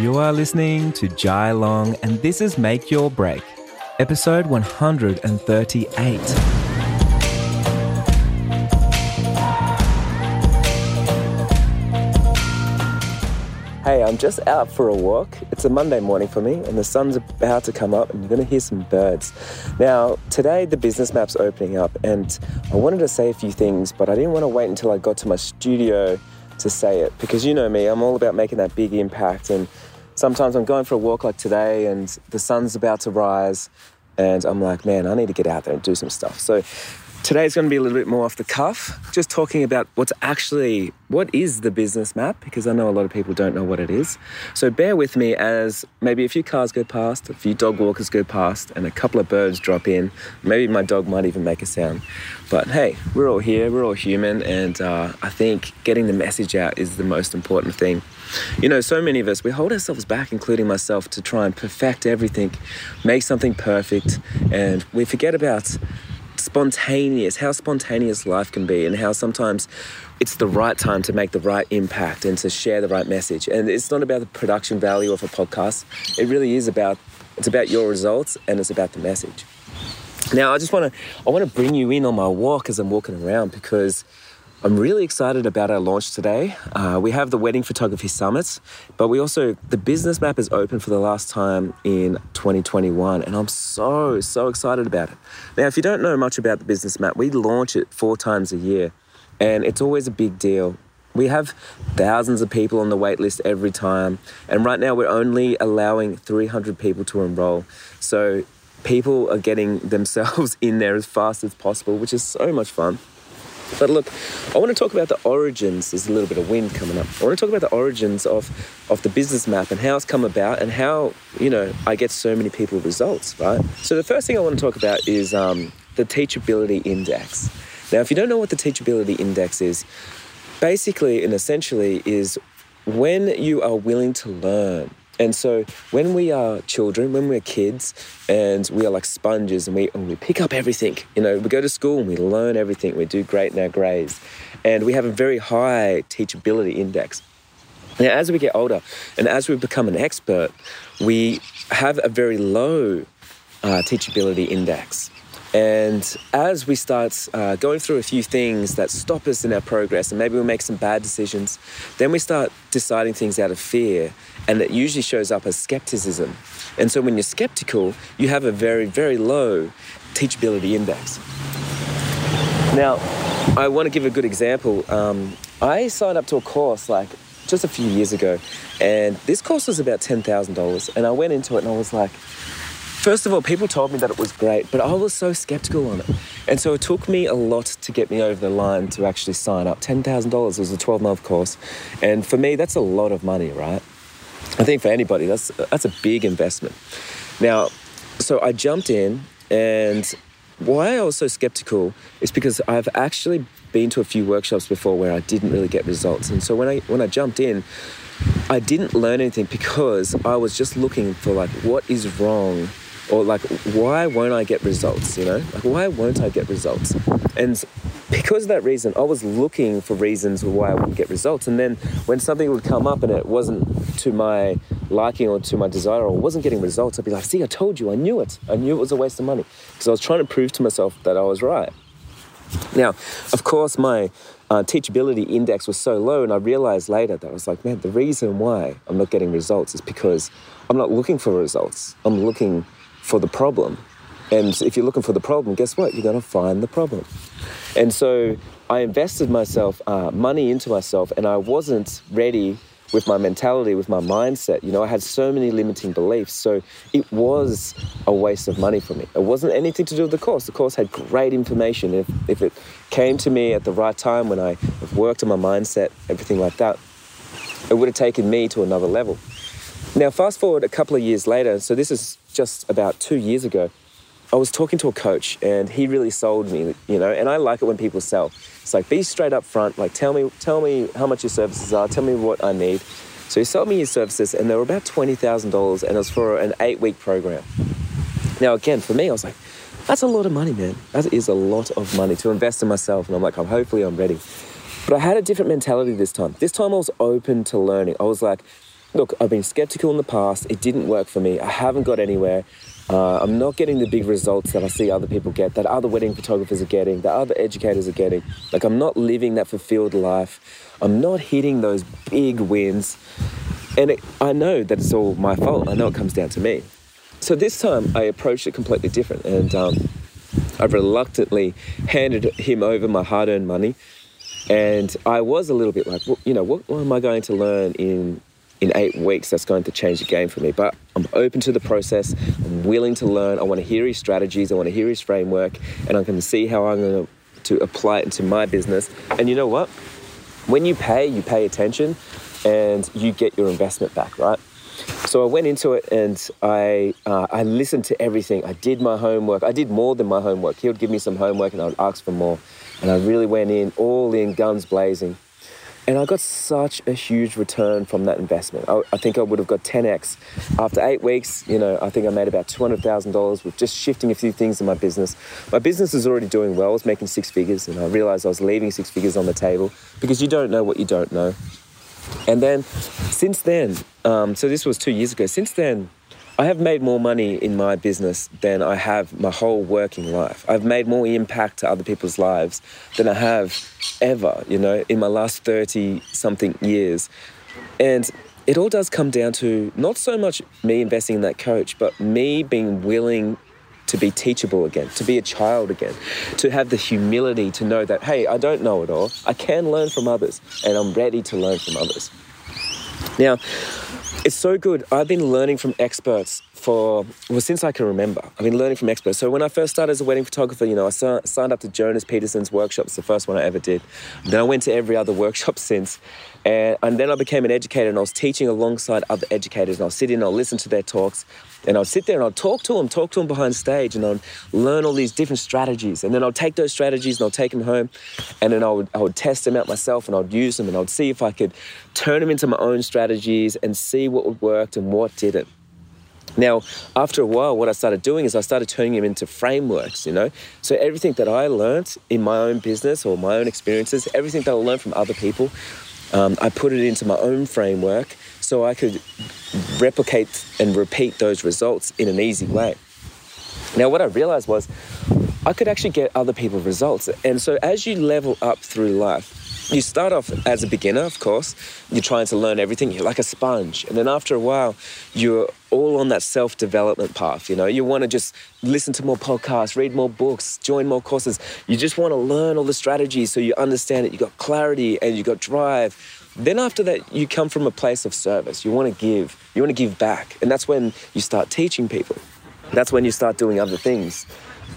You are listening to Jai Long, and this is Make Your Break, episode 138. Hey, I'm just out for a walk. It's a Monday morning for me, and the sun's about to come up, and you're going to hear some birds. Now, today the business map's opening up, and I wanted to say a few things, but I didn't want to wait until I got to my studio to say it because you know me, I'm all about making that big impact. And sometimes I'm going for a walk like today, and the sun's about to rise, and I'm like, man, I need to get out there and do some stuff. So Today's going to be a little bit more off the cuff, just talking about what's actually what is the business map because I know a lot of people don't know what it is. So bear with me as maybe a few cars go past, a few dog walkers go past, and a couple of birds drop in. Maybe my dog might even make a sound. But hey, we're all here, we're all human, and uh, I think getting the message out is the most important thing. You know, so many of us, we hold ourselves back, including myself, to try and perfect everything, make something perfect, and we forget about spontaneous, how spontaneous life can be, and how sometimes it's the right time to make the right impact and to share the right message. And it's not about the production value of a podcast. It really is about it's about your results and it's about the message. Now, I just want to I want to bring you in on my walk as I'm walking around because I'm really excited about our launch today. Uh, we have the Wedding Photography Summit, but we also, the business map is open for the last time in 2021, and I'm so, so excited about it. Now, if you don't know much about the business map, we launch it four times a year, and it's always a big deal. We have thousands of people on the wait list every time, and right now we're only allowing 300 people to enroll. So people are getting themselves in there as fast as possible, which is so much fun. But look, I want to talk about the origins. There's a little bit of wind coming up. I want to talk about the origins of, of the business map and how it's come about and how, you know, I get so many people results, right? So the first thing I want to talk about is um, the teachability index. Now, if you don't know what the teachability index is, basically and essentially is when you are willing to learn and so when we are children, when we're kids, and we are like sponges and we, and we pick up everything, you know, we go to school and we learn everything, we do great in our grades, and we have a very high teachability index. Now, as we get older and as we become an expert, we have a very low uh, teachability index. And as we start uh, going through a few things that stop us in our progress, and maybe we make some bad decisions, then we start deciding things out of fear, and it usually shows up as skepticism. And so when you're skeptical, you have a very, very low teachability index. Now, I want to give a good example. Um, I signed up to a course like just a few years ago, and this course was about $10,000, and I went into it and I was like, First of all, people told me that it was great, but I was so skeptical on it. And so it took me a lot to get me over the line to actually sign up. $10,000 was a 12 month course. And for me, that's a lot of money, right? I think for anybody, that's, that's a big investment. Now, so I jumped in, and why I was so skeptical is because I've actually been to a few workshops before where I didn't really get results. And so when I, when I jumped in, I didn't learn anything because I was just looking for like what is wrong or like why won't i get results you know? Like why won't i get results? And because of that reason i was looking for reasons why i wouldn't get results. And then when something would come up and it wasn't to my liking or to my desire or wasn't getting results i'd be like see i told you. I knew it. I knew it was a waste of money. Because i was trying to prove to myself that i was right. Now of course my uh, teachability index was so low and i realized later that i was like man the reason why i'm not getting results is because i'm not looking for results. I'm looking for the problem. And if you're looking for the problem, guess what? You're going to find the problem. And so I invested myself, uh, money into myself, and I wasn't ready with my mentality, with my mindset. You know, I had so many limiting beliefs. So it was a waste of money for me. It wasn't anything to do with the course. The course had great information. If, if it came to me at the right time when I worked on my mindset, everything like that, it would have taken me to another level. Now, fast forward a couple of years later, so this is just about two years ago, I was talking to a coach and he really sold me, you know, and I like it when people sell. It's like be straight up front, like tell me tell me how much your services are, tell me what I need. So he sold me his services and they were about twenty thousand dollars and it was for an eight week program. Now again, for me, I was like, that's a lot of money, man. That is a lot of money to invest in myself. And I'm like, I'm hopefully I'm ready. But I had a different mentality this time. This time I was open to learning. I was like, look, I've been skeptical in the past. It didn't work for me. I haven't got anywhere. Uh, I'm not getting the big results that I see other people get, that other wedding photographers are getting, that other educators are getting. Like, I'm not living that fulfilled life. I'm not hitting those big wins. And it, I know that it's all my fault. I know it comes down to me. So this time I approached it completely different. And um, I reluctantly handed him over my hard earned money. And I was a little bit like, well, you know, what, what am I going to learn in in eight weeks that's going to change the game for me. But I'm open to the process. I'm willing to learn. I want to hear his strategies. I want to hear his framework, and I'm going to see how I'm going to, to apply it into my business. And you know what? When you pay, you pay attention, and you get your investment back, right? So I went into it and I uh, I listened to everything. I did my homework. I did more than my homework. He would give me some homework and I would ask for more. And I really went in all in guns blazing. And I got such a huge return from that investment. I, I think I would have got 10x. After eight weeks, you know, I think I made about $200,000 with just shifting a few things in my business. My business is already doing well. I was making six figures, and I realized I was leaving six figures on the table because you don't know what you don't know. And then since then, um, so this was two years ago, since then, I have made more money in my business than I have my whole working life. I've made more impact to other people's lives than I have ever, you know, in my last 30 something years. And it all does come down to not so much me investing in that coach, but me being willing to be teachable again, to be a child again, to have the humility to know that, hey, I don't know it all. I can learn from others, and I'm ready to learn from others. Now, it's so good. I've been learning from experts for, well, since I can remember. I've been learning from experts. So when I first started as a wedding photographer, you know, I signed up to Jonas Peterson's workshops, the first one I ever did. Then I went to every other workshop since. And, and then I became an educator and I was teaching alongside other educators. And I'll sit in and I'll listen to their talks. And I'll sit there and I'll talk to them, talk to them behind stage, and I'll learn all these different strategies. And then I'll take those strategies and I'll take them home. And then I would, I would test them out myself and I'd use them and I'd see if I could turn them into my own strategies and see what worked and what didn't. Now, after a while, what I started doing is I started turning them into frameworks, you know? So everything that I learned in my own business or my own experiences, everything that I learned from other people, um, I put it into my own framework so I could replicate and repeat those results in an easy way. Now, what I realized was I could actually get other people results. And so as you level up through life, you start off as a beginner, of course. You're trying to learn everything. You're like a sponge. And then after a while, you're all on that self development path. You know, you want to just listen to more podcasts, read more books, join more courses. You just want to learn all the strategies so you understand it. You got clarity and you got drive then after that, you come from a place of service. You want to give. You want to give back. And that's when you start teaching people. That's when you start doing other things.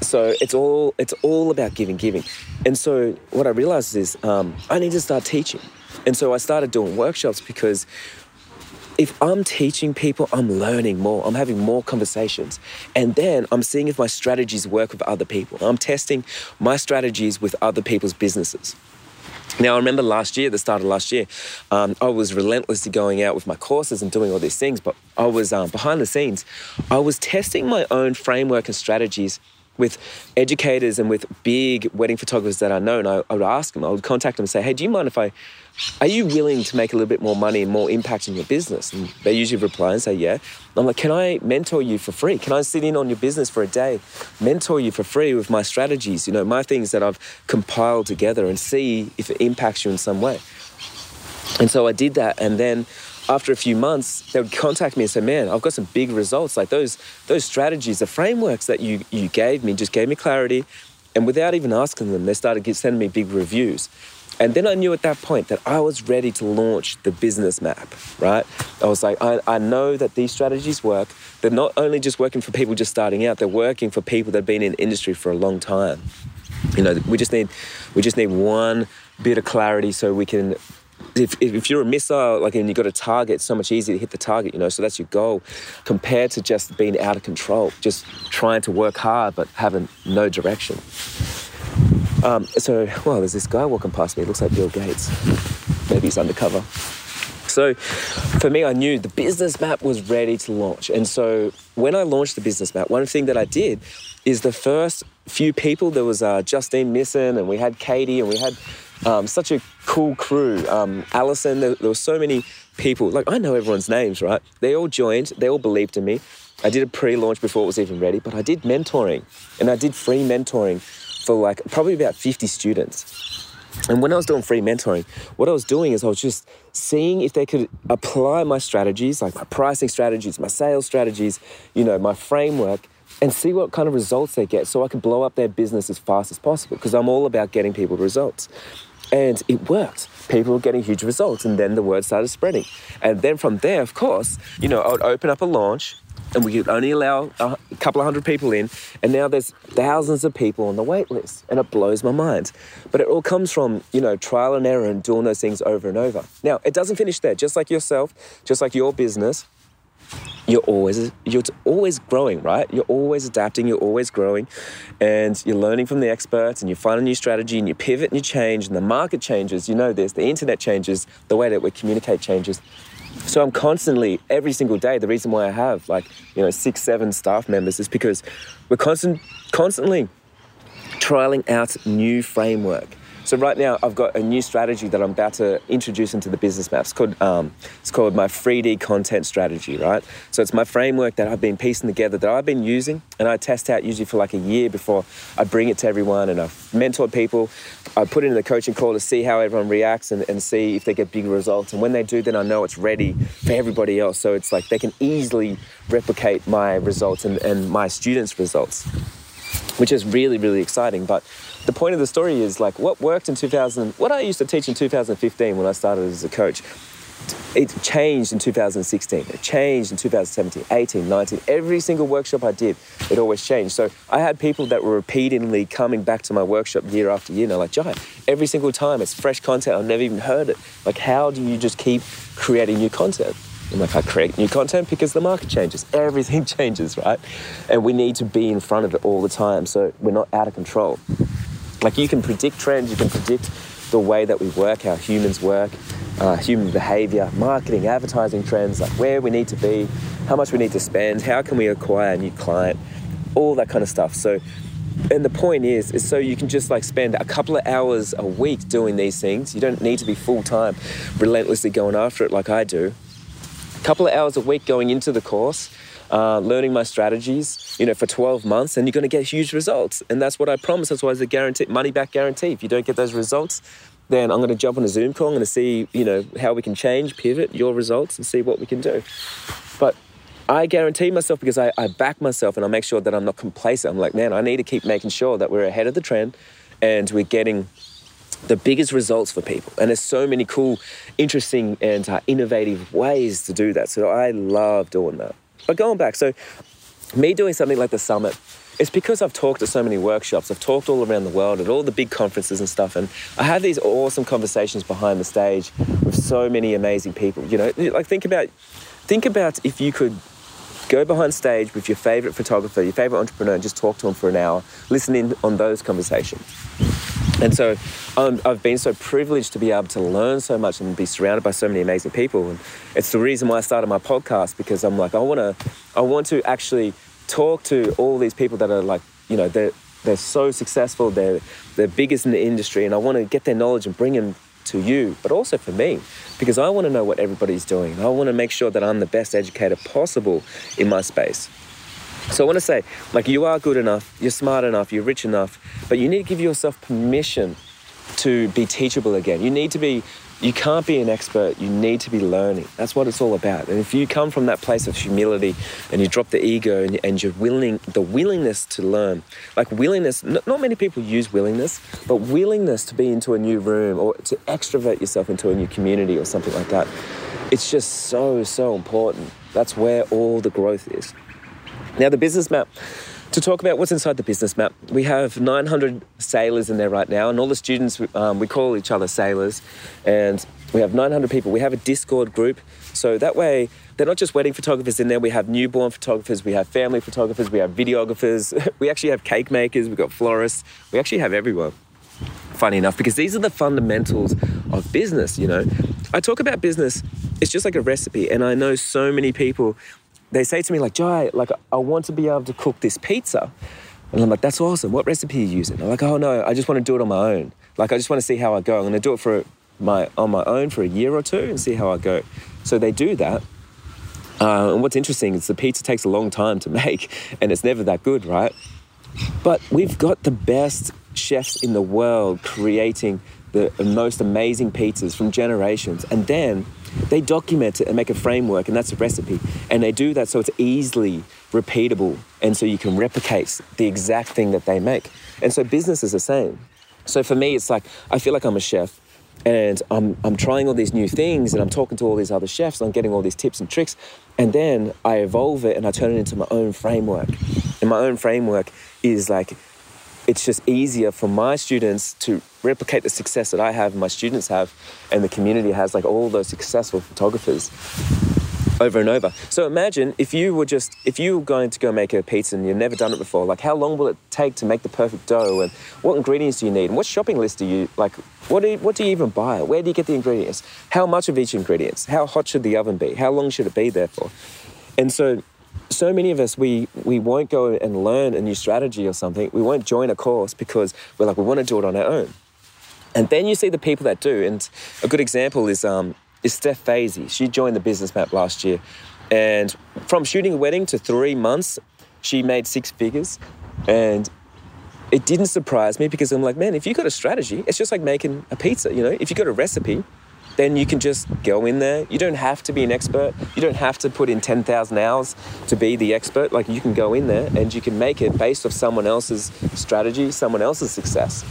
So it's all it's all about giving, giving. And so what I realized is um, I need to start teaching. And so I started doing workshops because if I'm teaching people, I'm learning more. I'm having more conversations. And then I'm seeing if my strategies work with other people. I'm testing my strategies with other people's businesses. Now, I remember last year, the start of last year, um, I was relentlessly going out with my courses and doing all these things, but I was um, behind the scenes. I was testing my own framework and strategies with educators and with big wedding photographers that I know. And I, I would ask them, I would contact them and say, hey, do you mind if I are you willing to make a little bit more money and more impact in your business? And they usually reply and say, yeah. I'm like, can I mentor you for free? Can I sit in on your business for a day, mentor you for free with my strategies, you know, my things that I've compiled together and see if it impacts you in some way? And so I did that. And then after a few months, they would contact me and say, man, I've got some big results. Like those, those strategies, the frameworks that you, you gave me just gave me clarity. And without even asking them, they started sending me big reviews. And then I knew at that point that I was ready to launch the business map, right? I was like, I, I know that these strategies work. They're not only just working for people just starting out, they're working for people that have been in industry for a long time. You know, we just need we just need one bit of clarity so we can if, if you're a missile, like, and you've got a target, it's so much easier to hit the target, you know, so that's your goal compared to just being out of control, just trying to work hard but having no direction. Um, so, well, there's this guy walking past me. It looks like Bill Gates. Maybe he's undercover. So, for me, I knew the business map was ready to launch. And so, when I launched the business map, one thing that I did is the first few people, there was uh, Justine Nissen, and we had Katie, and we had Um, such a cool crew. Um, Allison, there, there were so many people. Like I know everyone's names, right? They all joined. They all believed in me. I did a pre-launch before it was even ready, but I did mentoring, and I did free mentoring for like probably about 50 students. And when I was doing free mentoring, what I was doing is I was just seeing if they could apply my strategies, like my pricing strategies, my sales strategies, you know, my framework, and see what kind of results they get so I could blow up their business as fast as possible because I'm all about getting people results. And it worked. People were getting huge results, and then the word started spreading. And then from there, of course, you know, I would open up a launch, and we could only allow a couple of hundred people in, and now there's thousands of people on the wait list, and it blows my mind. But it all comes from, you know, trial and error and doing those things over and over. Now, it doesn't finish there. Just like yourself, just like your business, you're always you're always growing, right? You're always adapting, you're always growing, and you're learning from the experts, and you find a new strategy, and you pivot and you change, and the market changes. You know this. The internet changes, the way that we communicate changes. So I'm constantly, every single day, the reason why I have like, you know, six, seven staff members is because we're constant, constantly trialing out new framework. So right now I've got a new strategy that I'm about to introduce into the business maps. It's called um, it's called my 3D content strategy, right? So it's my framework that I've been piecing together that I've been using, and I test out usually for like a year before I bring it to everyone. And I've mentored people. I put it in the coaching call to see how everyone reacts and, and see if they get big results. And when they do, then I know it's ready for everybody else. So it's like they can easily replicate my results and, and my students' results, which is really really exciting. But the point of the story is like what worked in 2000, what I used to teach in 2015 when I started as a coach, it changed in 2016. It changed in 2017, 18, 19. Every single workshop I did, it always changed. So I had people that were repeatedly coming back to my workshop year after year. And they're like, Jai, every single time it's fresh content. I've never even heard it. Like, how do you just keep creating new content? I'm like, I create new content because the market changes. Everything changes, right? And we need to be in front of it all the time so we're not out of control. Like you can predict trends, you can predict the way that we work, how humans work, uh, human behavior, marketing, advertising trends, like where we need to be, how much we need to spend, how can we acquire a new client, all that kind of stuff. So, and the point is, is so you can just like spend a couple of hours a week doing these things. You don't need to be full time, relentlessly going after it like I do. A couple of hours a week going into the course uh, learning my strategies, you know, for 12 months, and you're going to get huge results. And that's what I promise. That's why it's a guarantee, money back guarantee. If you don't get those results, then I'm going to jump on a Zoom call. I'm going to see, you know, how we can change, pivot your results, and see what we can do. But I guarantee myself because I, I back myself and I make sure that I'm not complacent. I'm like, man, I need to keep making sure that we're ahead of the trend and we're getting the biggest results for people. And there's so many cool, interesting, and uh, innovative ways to do that. So I love doing that. But going back, so me doing something like the summit, it's because I've talked at so many workshops. I've talked all around the world at all the big conferences and stuff, and I have these awesome conversations behind the stage with so many amazing people. You know, like think about, think about if you could go behind stage with your favorite photographer, your favorite entrepreneur, and just talk to them for an hour, listen in on those conversations. And so um, I've been so privileged to be able to learn so much and be surrounded by so many amazing people. And it's the reason why I started my podcast because I'm like, I want to, I want to actually talk to all these people that are like, you know, they're, they're so successful, they're, they're biggest in the industry, and I want to get their knowledge and bring them to you, but also for me, because I want to know what everybody's doing. I want to make sure that I'm the best educator possible in my space. So I want to say, like, you are good enough, you're smart enough, you're rich enough, but you need to give yourself permission to be teachable again. You need to be, you can't be an expert, you need to be learning. That's what it's all about. And if you come from that place of humility and you drop the ego and, and you're willing, the willingness to learn, like willingness, not, not many people use willingness, but willingness to be into a new room or to extrovert yourself into a new community or something like that. It's just so, so important. That's where all the growth is. Now, the business map. To talk about what's inside the business map, we have 900 sailors in there right now, and all the students, um, we call each other sailors, and we have 900 people. We have a Discord group, so that way they're not just wedding photographers in there. We have newborn photographers, we have family photographers, we have videographers, we actually have cake makers, we've got florists, we actually have everyone. Funny enough, because these are the fundamentals of business, you know. I talk about business, it's just like a recipe, and I know so many people they say to me like, Jai, like I want to be able to cook this pizza. And I'm like, that's awesome. What recipe are you using? I'm like, oh no, I just want to do it on my own. Like I just want to see how I go. I'm to do it for my on my own for a year or two and see how I go. So they do that. Uh, and what's interesting is the pizza takes a long time to make, and it's never that good, right? But we've got the best chefs in the world creating the most amazing pizzas from generations, and then they document it and make a framework, and that's a recipe. And they do that so it's easily repeatable, and so you can replicate the exact thing that they make. And so business is the same. So for me, it's like I feel like I'm a chef and I'm, I'm trying all these new things and I'm talking to all these other chefs and I'm getting all these tips and tricks. And then I evolve it and I turn it into my own framework. And my own framework is like, it's just easier for my students to replicate the success that I have my students have and the community has, like all those successful photographers over and over. So imagine if you were just if you were going to go make a pizza and you've never done it before, like how long will it take to make the perfect dough and what ingredients do you need and what shopping list do you like what do you, what do you even buy? Where do you get the ingredients? How much of each ingredient? How hot should the oven be? How long should it be there for? And so so many of us we we won't go and learn a new strategy or something. We won't join a course because we're like we want to do it on our own. And then you see the people that do. And a good example is um, is Steph Fazy. She joined the Business Map last year. And from shooting a wedding to three months, she made six figures. And it didn't surprise me because I'm like, man, if you got a strategy, it's just like making a pizza, you know? If you got a recipe, then you can just go in there. You don't have to be an expert. You don't have to put in 10,000 hours to be the expert. Like you can go in there and you can make it based off someone else's strategy, someone else's success.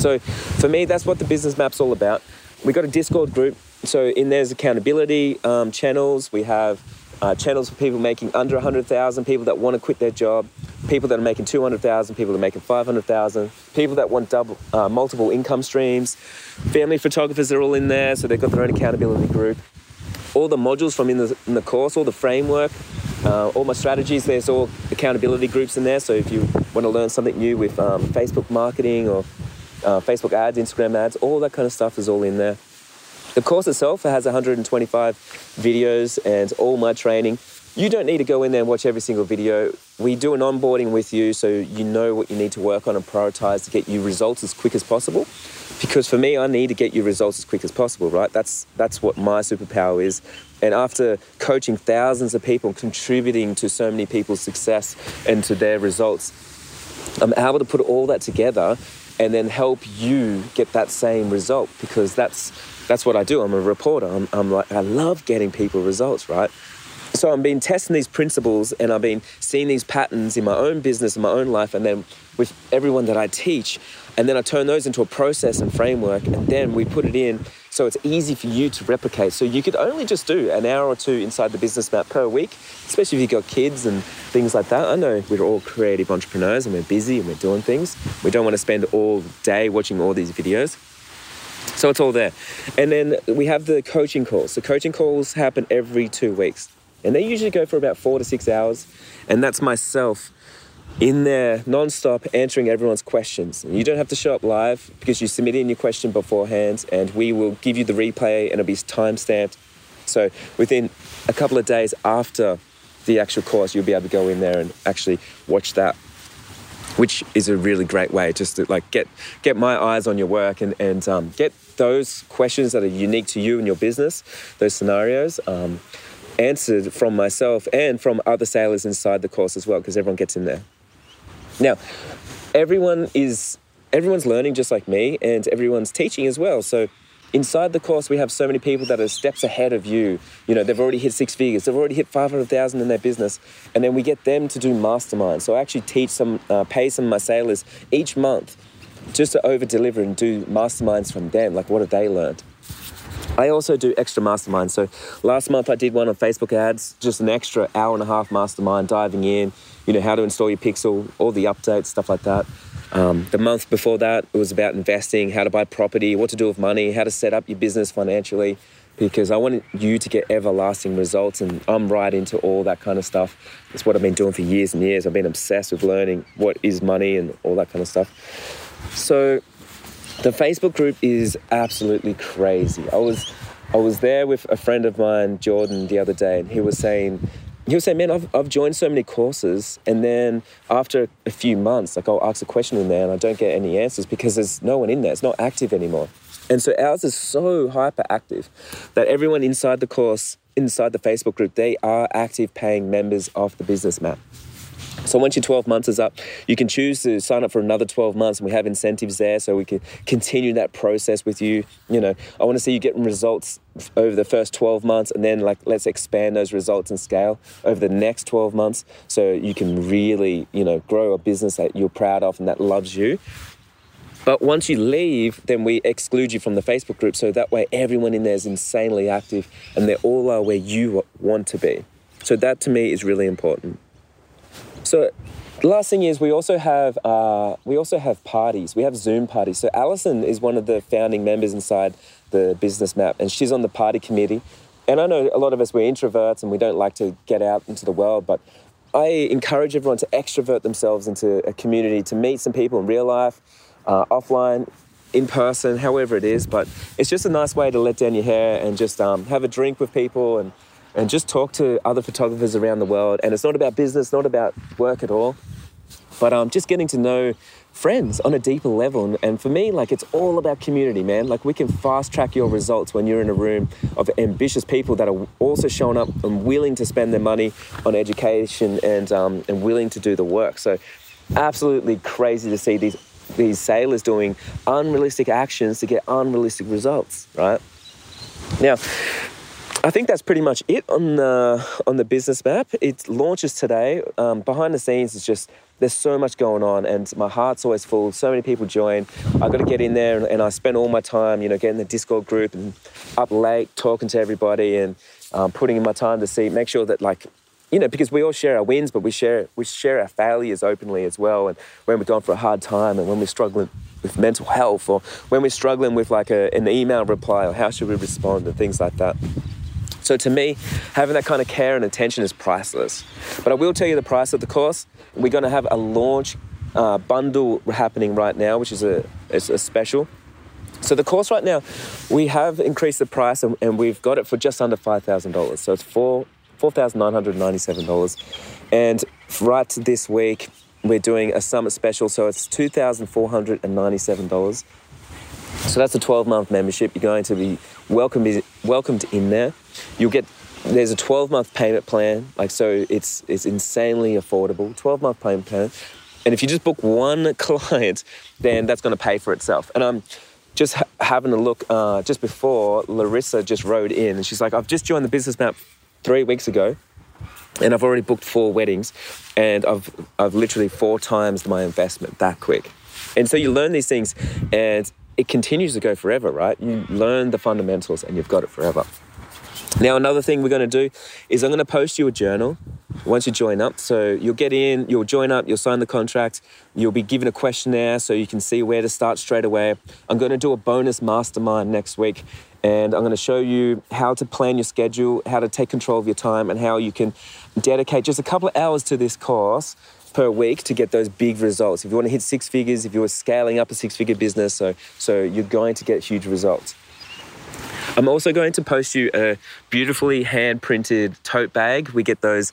So for me, that's what the business map's all about. We've got a Discord group so in there's accountability um, channels. We have uh, channels for people making under 100,000, people that want to quit their job, people that are making 200,000, people that are making 500,000, people that want double, uh, multiple income streams. Family photographers are all in there, so they've got their own accountability group. All the modules from in the, in the course, all the framework, uh, all my strategies, there's all accountability groups in there. So if you want to learn something new with um, Facebook marketing or uh, Facebook ads, Instagram ads, all that kind of stuff is all in there. The course itself has 125 videos and all my training. You don't need to go in there and watch every single video. We do an onboarding with you so you know what you need to work on and prioritize to get you results as quick as possible. Because for me, I need to get you results as quick as possible, right? That's that's what my superpower is. And after coaching thousands of people, contributing to so many people's success and to their results, I'm able to put all that together and then help you get that same result because that's that's what I do. I'm a reporter. I'm, I'm like, I love getting people results, right? So I've been testing these principles and I've been seeing these patterns in my own business, in my own life, and then with everyone that I teach. And then I turn those into a process and framework, and then we put it in so it's easy for you to replicate. So you could only just do an hour or two inside the business map per week, especially if you've got kids and things like that. I know we're all creative entrepreneurs and we're busy and we're doing things. We don't want to spend all day watching all these videos. So it's all there. And then we have the coaching calls. The coaching calls happen every two weeks. And they usually go for about four to six hours. And that's myself in there non-stop answering everyone's questions. You don't have to show up live because you submit in your question beforehand and we will give you the replay and it'll be time-stamped. So within a couple of days after the actual course, you'll be able to go in there and actually watch that which is a really great way just to like get get my eyes on your work and and um, get those questions that are unique to you and your business, those scenarios. Um, answered from myself and from other sailors inside the course as well because everyone gets in there now everyone is everyone's learning just like me and everyone's teaching as well so inside the course, we have so many people that are steps ahead of you. You know, they've already hit six figures, they've already hit 500,000 in their business. And then we get them to do masterminds. So I actually teach some, uh, pay some of my sailors each month just to over deliver and do masterminds from them. Like, what have they learned? I also do extra masterminds. So last month I did one on Facebook ads, just an extra hour and a half mastermind diving in, you know, how to install your pixel, all the updates, stuff like that. Um, the month before that, it was about investing, how to buy property, what to do with money, how to set up your business financially, because I want you to get everlasting results. And I'm right into all that kind of stuff. It's what I've been doing for years and years. I've been obsessed with learning what is money and all that kind of stuff. So the Facebook group is absolutely crazy. I was I was there with a friend of mine, Jordan, the other day, and he was saying he'll say, man, I've, I've joined so many courses. And then after a few months, like I'll ask a question in there and I don't get any answers because there's no one in there. It's not active anymore. And so ours is so hyperactive that everyone inside the course, inside the Facebook group, they are active paying members of the business map. So once your 12 months is up, you can choose to sign up for another 12 months, and we have incentives there so we can continue that process with you. You know, I want to see you getting results over the first 12 months, and then like let's expand those results and scale over the next 12 months, so you can really, you know, grow a business that you're proud of and that loves you. But once you leave, then we exclude you from the Facebook group, so that way everyone in there is insanely active, and they all are where you want to be. So that to me is really important. So the last thing is we also have uh, we also have parties. We have Zoom parties. So Alison is one of the founding members inside the business map, and she's on the party committee. And I know a lot of us we're introverts and we don't like to get out into the world, but I encourage everyone to extrovert themselves into a community to meet some people in real life, uh, offline, in person, however it is. But it's just a nice way to let down your hair and just um, have a drink with people and and just talk to other photographers around the world. And it's not about business, not about work at all, but um, just getting to know friends on a deeper level. And for me, like it's all about community, man. Like we can fast track your results when you're in a room of ambitious people that are also showing up and willing to spend their money on education and um, and willing to do the work. So absolutely crazy to see these these sailors doing unrealistic actions to get unrealistic results, right? Now, I think that's pretty much it on the on the business map. It launches today. Um, behind the scenes, it's just there's so much going on, and my heart's always full. So many people join. I got to get in there, and, and, I spend all my time, you know, getting the Discord group and up late talking to everybody and um, putting in my time to see, make sure that like you know, because we all share our wins, but we share we share our failures openly as well. And when we're going for a hard time, and when we're struggling with mental health, or when we're struggling with like a, an email reply, or how should we respond, and things like that. So to me, having that kind of care and attention is priceless. But I will tell you the price of the course. We're going to have a launch uh, bundle happening right now, which is a, is a special. So the course right now, we have increased the price and, and we've got it for just under $5,000. So it's four, $4,997. And right this week, we're doing a summit special, so it's $2,497. So that's a 12 month membership. You're going to be welcomed, welcomed in there. You'll get there's a 12 month payment plan, like so it's it's insanely affordable. 12 month payment plan, and if you just book one client, then that's going to pay for itself. And I'm just ha- having a look uh, just before Larissa just rode in, and she's like, I've just joined the business map three weeks ago, and I've already booked four weddings, and I've I've literally four times my investment that quick. And so you learn these things, and it continues to go forever, right? You learn the fundamentals, and you've got it forever. Now, another thing we're going to do is I'm going to post you a journal once you join up. So you'll get in, you'll join up, you'll sign the contract, you'll be given a questionnaire so you can see where to start straight away. I'm going to do a bonus mastermind next week and I'm going to show you how to plan your schedule, how to take control of your time, and how you can dedicate just a couple of hours to this course per week to get those big results. If you want to hit six figures, if you're scaling up a six figure business, so, so you're going to get huge results. I'm also going to post you a beautifully hand printed tote bag. We get those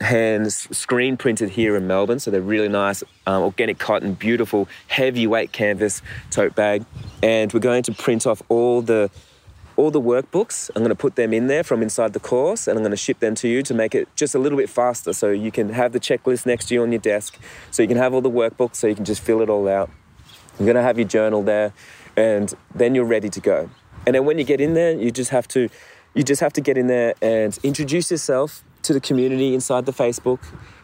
hands screen printed here in Melbourne, so they're really nice, um, organic cotton, beautiful, heavyweight canvas tote bag. And we're going to print off all the all the workbooks. I'm going to put them in there from inside the course and I'm going to ship them to you to make it just a little bit faster so you can have the checklist next to you on your desk so you can have all the workbooks so you can just fill it all out. You're going to have your journal there and then you're ready to go. And then when you get in there, you just have to you just have to get in there and introduce yourself to the community inside the Facebook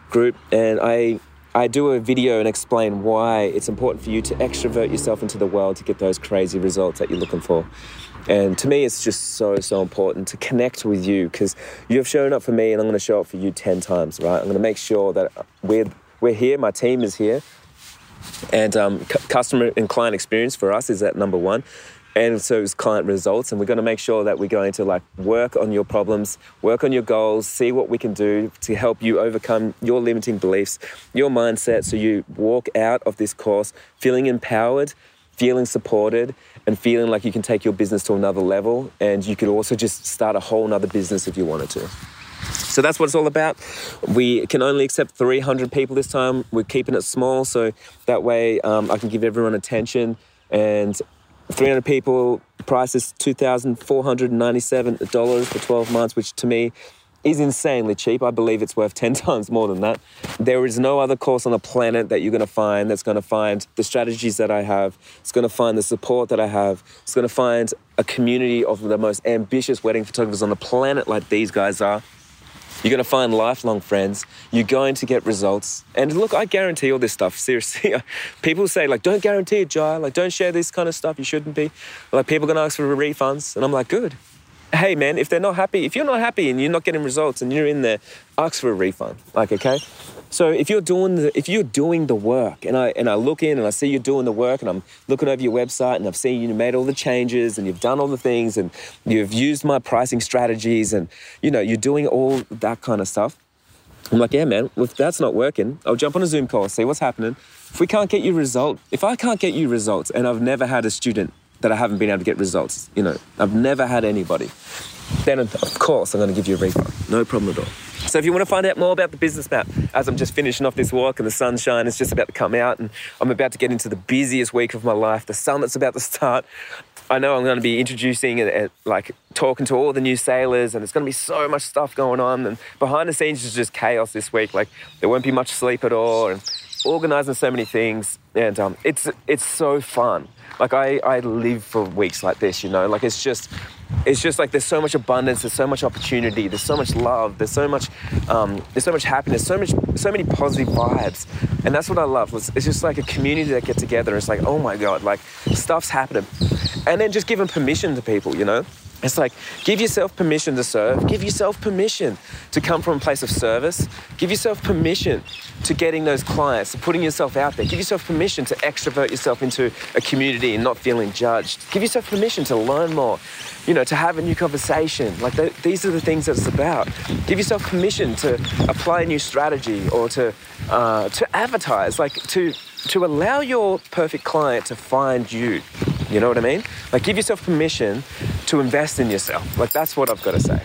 group. And I I do a video and explain why it's important for you to extrovert yourself into the world to get those crazy results that you're looking for. And to me, it's just so, so important to connect with you because you've shown up for me and I'm going to show up for you 10 times, right? I'm going to make sure that we're, we're here, my team is here. And um, c- customer and client experience for us is at number one and so it's client results and we're going to make sure that we're going to like work on your problems work on your goals see what we can do to help you overcome your limiting beliefs your mindset so you walk out of this course feeling empowered feeling supported and feeling like you can take your business to another level and you could also just start a whole nother business if you wanted to So that's what it's all about. We can only accept 300 people this time. We're keeping it small so that way um, I can give everyone attention. And 300 people, price is $2,497 for 12 months, which to me is insanely cheap. I believe it's worth 10 times more than that. There is no other course on the planet that you're going to find that's going to find the strategies that I have. It's going to find the support that I have. It's going to find a community of the most ambitious wedding photographers on the planet like these guys are. You're going to find lifelong friends. You're going to get results. And look, I guarantee all this stuff. Seriously, people say like, "Don't guarantee it, Jai. Like, don't share this kind of stuff. You shouldn't be." Like, people are going to ask for refunds, and I'm like, "Good hey man, if they're not happy, if you're not happy and you're not getting results and you're in there, ask for a refund. Like, okay? So if you're doing the if you're doing the work and I and I look in and I see you're doing the work and I'm looking over your website and I've seen you made all the changes and you've done all the things and you've used my pricing strategies and you know you're doing all that kind of stuff. I'm like, yeah, man, if that's not working, I'll jump on a Zoom call, see what's happening. If we can't get you result, if I can't get you results and I've never had a student that I haven't been able to get results. You know, I've never had anybody. Then, of course, I'm going to give you a refund. No problem at all. So, if you want to find out more about the business map, as I'm just finishing off this walk and the sunshine is just about to come out, and I'm about to get into the busiest week of my life, the summit's about to start. I know I'm going to be introducing and, like talking to all the new sailors, and it's going to be so much stuff going on. And behind the scenes is just chaos this week. Like there won't be much sleep at all, and organizing so many things, and um, it's it's so fun. Like I, I live for weeks like this, you know. Like it's just, it's just like there's so much abundance, there's so much opportunity, there's so much love, there's so much, um, there's so much happiness, so much, so many positive vibes, and that's what I love. It's, it's just like a community that get together. It's like, oh my god, like stuff's happening, and then just giving permission to people, you know. It's like give yourself permission to serve, give yourself permission to come from a place of service, give yourself permission to getting those clients, to putting yourself out there, give yourself permission to extrovert yourself into a community and not feeling judged, give yourself permission to learn more, you know, to have a new conversation. Like these are the things that it's about. Give yourself permission to apply a new strategy or to uh, to advertise, like to to allow your perfect client to find you. You know what I mean? Like, give yourself permission to invest in yourself. Like, that's what I've got to say.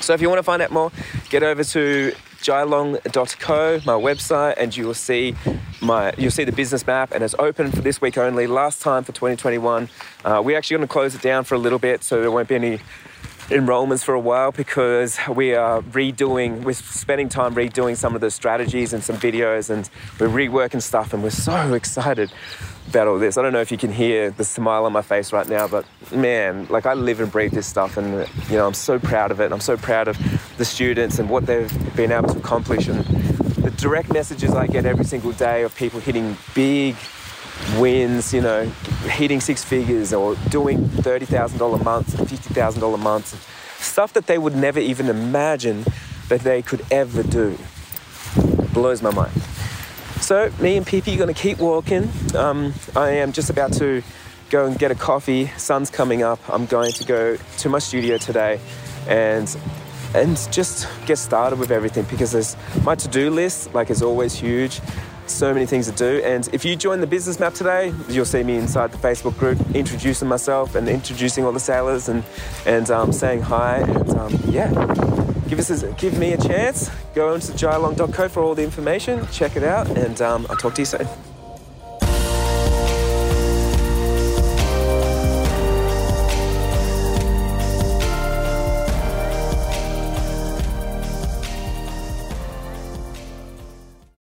So, if you want to find out more, get over to jailong.co, my website, and you will see my you'll see the business map, and it's open for this week only. Last time for 2021, uh, we're actually going to close it down for a little bit, so there won't be any enrollments for a while because we are redoing, we're spending time redoing some of the strategies and some videos, and we're reworking stuff, and we're so excited about all this. I don't know if you can hear the smile on my face right now, but man, like I live and breathe this stuff, and you know I'm so proud of it. I'm so proud of the students and what they've been able to accomplish, and the direct messages I get every single day of people hitting big wins, you know, hitting six figures or doing $30,000 months and $50,000 months, stuff that they would never even imagine that they could ever do. Blows my mind. So, me and Pippi are going to keep walking. Um, I am just about to go and get a coffee. Sun's coming up. I'm going to go to my studio today and and just get started with everything because there's my to-do list like is always huge so many things to do. And if you join the business map today, you'll see me inside the Facebook group introducing myself and introducing all the sailors and and um, saying hi. And um, yeah, give us a, give me a chance. Go onto jailong.co for all the information. Check it out, and um, I'll talk to you soon.